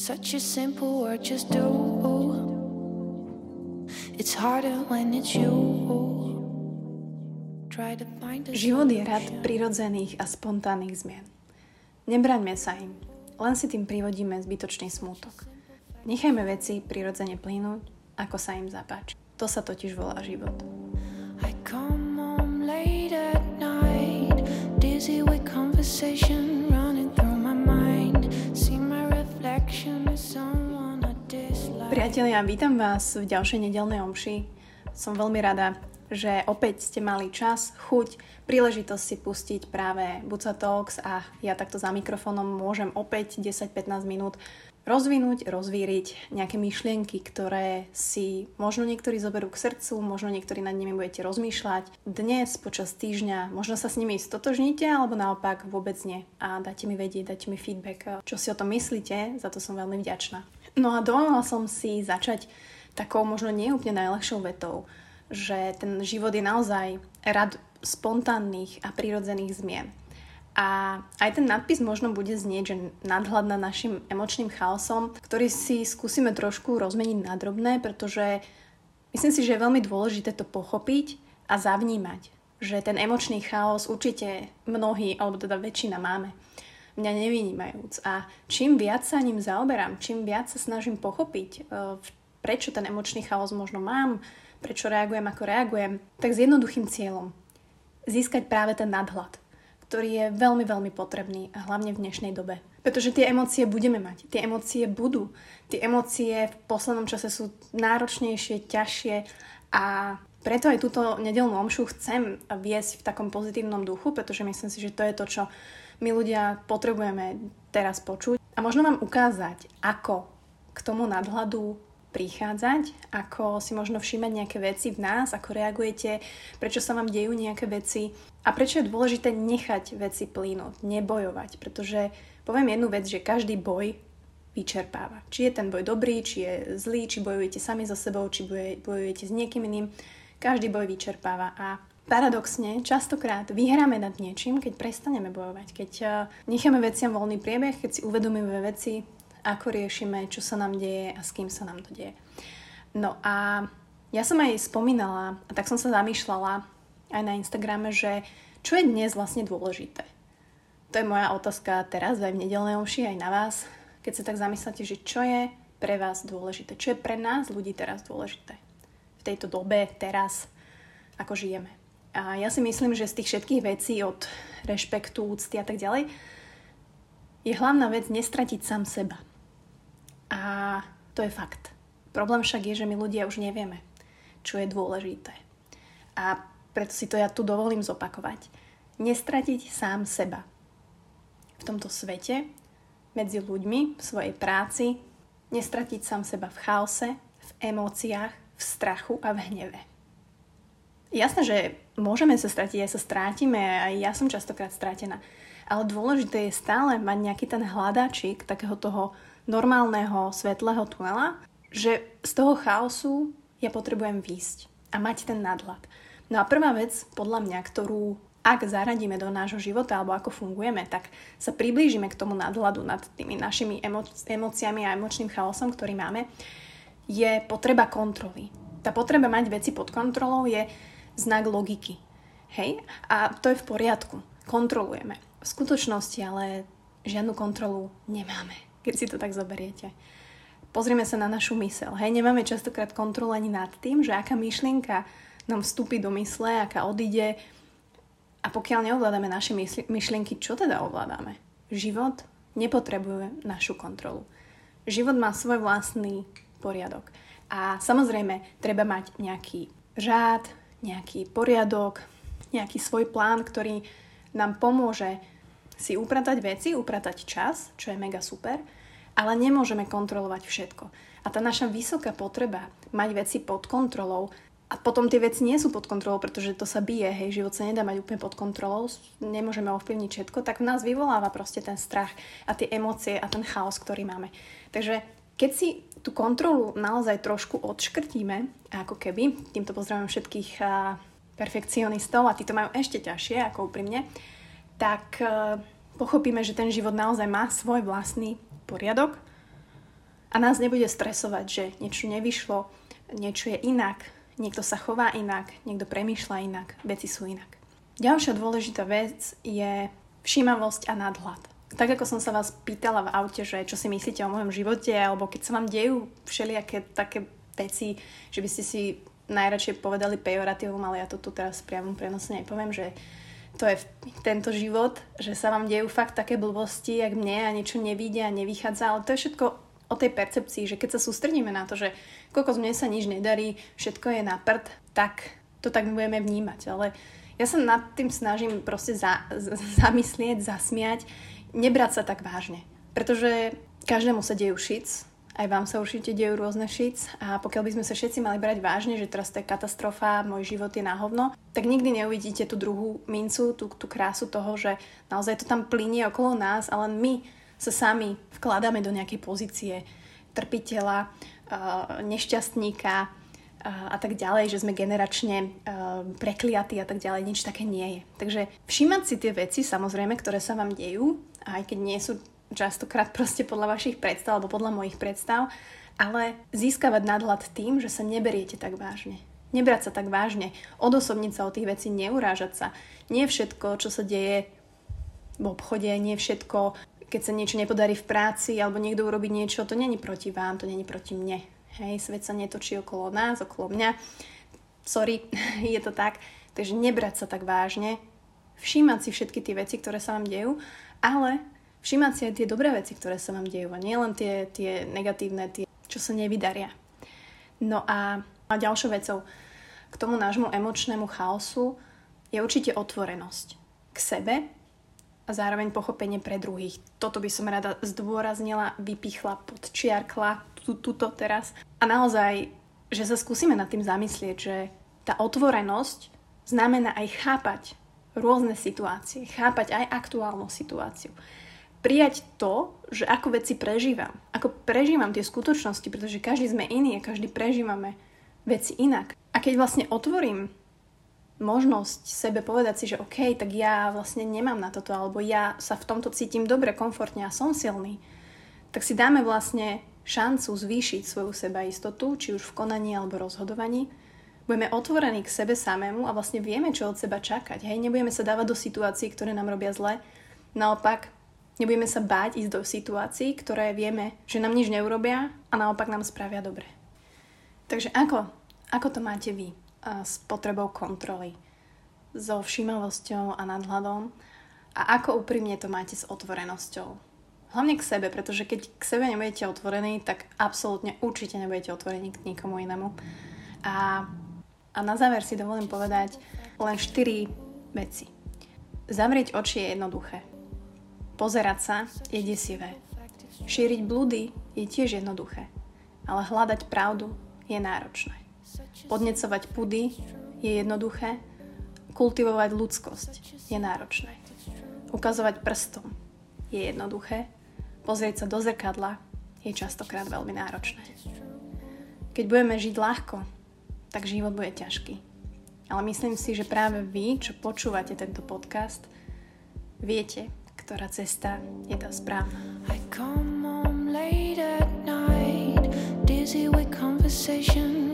Such a simple word, just do. It's harder when it's you. Život je rad prirodzených a spontánnych zmien. Nebraňme sa im, len si tým privodíme zbytočný smútok. Nechajme veci prirodzene plynúť, ako sa im zapáči. To sa totiž volá život. I come home late at night, dizzy with conversation Priatelia, vítam vás v ďalšej nedelnej omši. Som veľmi rada, že opäť ste mali čas, chuť, príležitosť si pustiť práve Buca Talks a ja takto za mikrofónom môžem opäť 10-15 minút rozvinúť, rozvíriť nejaké myšlienky, ktoré si možno niektorí zoberú k srdcu, možno niektorí nad nimi budete rozmýšľať. Dnes počas týždňa možno sa s nimi stotožníte, alebo naopak vôbec nie. A dáte mi vedieť, dáte mi feedback, čo si o tom myslíte, za to som veľmi vďačná. No a dovolila som si začať takou možno neúplne najľahšou vetou že ten život je naozaj rad spontánnych a prírodzených zmien. A aj ten nadpis možno bude znieť, že nadhľad na našim emočným chaosom, ktorý si skúsime trošku rozmeniť na drobné, pretože myslím si, že je veľmi dôležité to pochopiť a zavnímať, že ten emočný chaos určite mnohí, alebo teda väčšina máme, mňa nevynímajúc. A čím viac sa ním zaoberám, čím viac sa snažím pochopiť, e, prečo ten emočný chaos možno mám, prečo reagujem ako reagujem, tak s jednoduchým cieľom. Získať práve ten nadhľad, ktorý je veľmi, veľmi potrebný a hlavne v dnešnej dobe. Pretože tie emócie budeme mať, tie emócie budú. Tie emócie v poslednom čase sú náročnejšie, ťažšie a preto aj túto nedelnú omšu chcem viesť v takom pozitívnom duchu, pretože myslím si, že to je to, čo my ľudia potrebujeme teraz počuť a možno vám ukázať, ako k tomu nadhľadu prichádzať, ako si možno všímať nejaké veci v nás, ako reagujete, prečo sa vám dejú nejaké veci a prečo je dôležité nechať veci plynúť, nebojovať, pretože poviem jednu vec, že každý boj vyčerpáva. Či je ten boj dobrý, či je zlý, či bojujete sami so sebou, či bojujete s niekým iným, každý boj vyčerpáva a paradoxne častokrát vyhráme nad niečím, keď prestaneme bojovať, keď eh, necháme veciam voľný priebeh, keď si uvedomíme veci ako riešime, čo sa nám deje a s kým sa nám to deje. No a ja som aj spomínala, a tak som sa zamýšľala aj na Instagrame, že čo je dnes vlastne dôležité. To je moja otázka teraz, aj v nedelnej omši, aj na vás. Keď sa tak zamyslíte, že čo je pre vás dôležité, čo je pre nás ľudí teraz dôležité. V tejto dobe, teraz, ako žijeme. A ja si myslím, že z tých všetkých vecí od rešpektu, úcty a tak ďalej, je hlavná vec nestratiť sám seba. A to je fakt. Problém však je, že my ľudia už nevieme, čo je dôležité. A preto si to ja tu dovolím zopakovať. Nestratiť sám seba. V tomto svete, medzi ľuďmi, v svojej práci, nestratiť sám seba v chaose, v emóciách, v strachu a v hneve. Jasné, že môžeme sa stratiť, aj sa strátime, aj ja som častokrát stratená. Ale dôležité je stále mať nejaký ten hľadačik takého toho normálneho svetlého tunela, že z toho chaosu ja potrebujem výjsť a mať ten nadhľad. No a prvá vec, podľa mňa, ktorú ak zaradíme do nášho života alebo ako fungujeme, tak sa priblížime k tomu nadhľadu nad tými našimi emo- emóciami a emočným chaosom, ktorý máme, je potreba kontroly. Tá potreba mať veci pod kontrolou je znak logiky. Hej? A to je v poriadku. Kontrolujeme. V skutočnosti ale žiadnu kontrolu nemáme keď si to tak zoberiete. Pozrieme sa na našu mysel. Hej, nemáme častokrát kontrolu ani nad tým, že aká myšlienka nám vstúpi do mysle, aká odíde. A pokiaľ neovládame naše myšlienky, čo teda ovládame? Život nepotrebuje našu kontrolu. Život má svoj vlastný poriadok. A samozrejme, treba mať nejaký řád, nejaký poriadok, nejaký svoj plán, ktorý nám pomôže si upratať veci, upratať čas, čo je mega super, ale nemôžeme kontrolovať všetko. A tá naša vysoká potreba mať veci pod kontrolou a potom tie veci nie sú pod kontrolou, pretože to sa bije, hej, život sa nedá mať úplne pod kontrolou, nemôžeme ovplyvniť všetko, tak v nás vyvoláva proste ten strach a tie emócie a ten chaos, ktorý máme. Takže keď si tú kontrolu naozaj trošku odškrtíme, ako keby, týmto pozdravím všetkých perfekcionistov a tí to majú ešte ťažšie, ako úprimne, tak e, pochopíme, že ten život naozaj má svoj vlastný poriadok A nás nebude stresovať, že niečo nevyšlo, niečo je inak, niekto sa chová inak, niekto premýšľa inak, veci sú inak. Ďalšia dôležitá vec je všímavosť a nadhľad. Tak ako som sa vás pýtala v aute, že čo si myslíte o mojom živote, alebo keď sa vám dejú všelijaké také veci, že by ste si najradšej povedali pejoratívom, ale ja to tu teraz priamo prenosne nepoviem, že to je tento život, že sa vám dejú fakt také blbosti, jak mne a niečo nevidia a nevychádza, ale to je všetko o tej percepcii, že keď sa sústredíme na to, že koľko mne sa nič nedarí, všetko je na prd, tak to tak budeme vnímať. Ale ja sa nad tým snažím proste za, z, zamyslieť, zasmiať, nebrať sa tak vážne. Pretože každému sa dejú šic, aj vám sa určite dejú rôzne šic a pokiaľ by sme sa všetci mali brať vážne, že teraz to je katastrofa, môj život je na hovno, tak nikdy neuvidíte tú druhú mincu, tú, tú krásu toho, že naozaj to tam plinie okolo nás, ale my sa sami vkladáme do nejakej pozície trpiteľa, nešťastníka a tak ďalej, že sme generačne prekliatí a tak ďalej, nič také nie je. Takže všímať si tie veci, samozrejme, ktoré sa vám dejú, aj keď nie sú častokrát proste podľa vašich predstav alebo podľa mojich predstav, ale získavať nadhľad tým, že sa neberiete tak vážne. Nebrať sa tak vážne, odosobniť sa o tých vecí, neurážať sa. Nie všetko, čo sa deje v obchode, nie všetko, keď sa niečo nepodarí v práci alebo niekto urobí niečo, to není proti vám, to není proti mne. Hej, svet sa netočí okolo nás, okolo mňa. Sorry, je to tak. Takže nebrať sa tak vážne, všímať si všetky tie veci, ktoré sa vám dejú, ale všímať si aj tie dobré veci, ktoré sa vám dejú a nielen tie, tie negatívne, tie, čo sa nevydaria. No a, a ďalšou vecou k tomu nášmu emočnému chaosu je určite otvorenosť k sebe a zároveň pochopenie pre druhých. Toto by som rada zdôraznila, vypichla, podčiarkla tuto teraz. A naozaj, že sa skúsime nad tým zamyslieť, že tá otvorenosť znamená aj chápať rôzne situácie, chápať aj aktuálnu situáciu prijať to, že ako veci prežívam. Ako prežívam tie skutočnosti, pretože každý sme iný a každý prežívame veci inak. A keď vlastne otvorím možnosť sebe povedať si, že OK, tak ja vlastne nemám na toto, alebo ja sa v tomto cítim dobre, komfortne a som silný, tak si dáme vlastne šancu zvýšiť svoju sebaistotu, či už v konaní alebo rozhodovaní. Budeme otvorení k sebe samému a vlastne vieme, čo od seba čakať. Hej, nebudeme sa dávať do situácií, ktoré nám robia zle. Naopak, Nebudeme sa báť ísť do situácií, ktoré vieme, že nám nič neurobia a naopak nám spravia dobre. Takže ako, ako to máte vy s potrebou kontroly, so všímavosťou a nadhľadom a ako úprimne to máte s otvorenosťou? Hlavne k sebe, pretože keď k sebe nebudete otvorení, tak absolútne určite nebudete otvorení k nikomu inému. A, a na záver si dovolím povedať len 4 veci. Zavrieť oči je jednoduché. Pozerať sa je desivé. Šíriť blúdy je tiež jednoduché, ale hľadať pravdu je náročné. Podnecovať pudy je jednoduché, kultivovať ľudskosť je náročné. Ukazovať prstom je jednoduché, pozrieť sa do zrkadla je častokrát veľmi náročné. Keď budeme žiť ľahko, tak život bude ťažký. Ale myslím si, že práve vy, čo počúvate tento podcast, viete, ktorá cesta je tá správna. I come home late at night, dizzy with conversation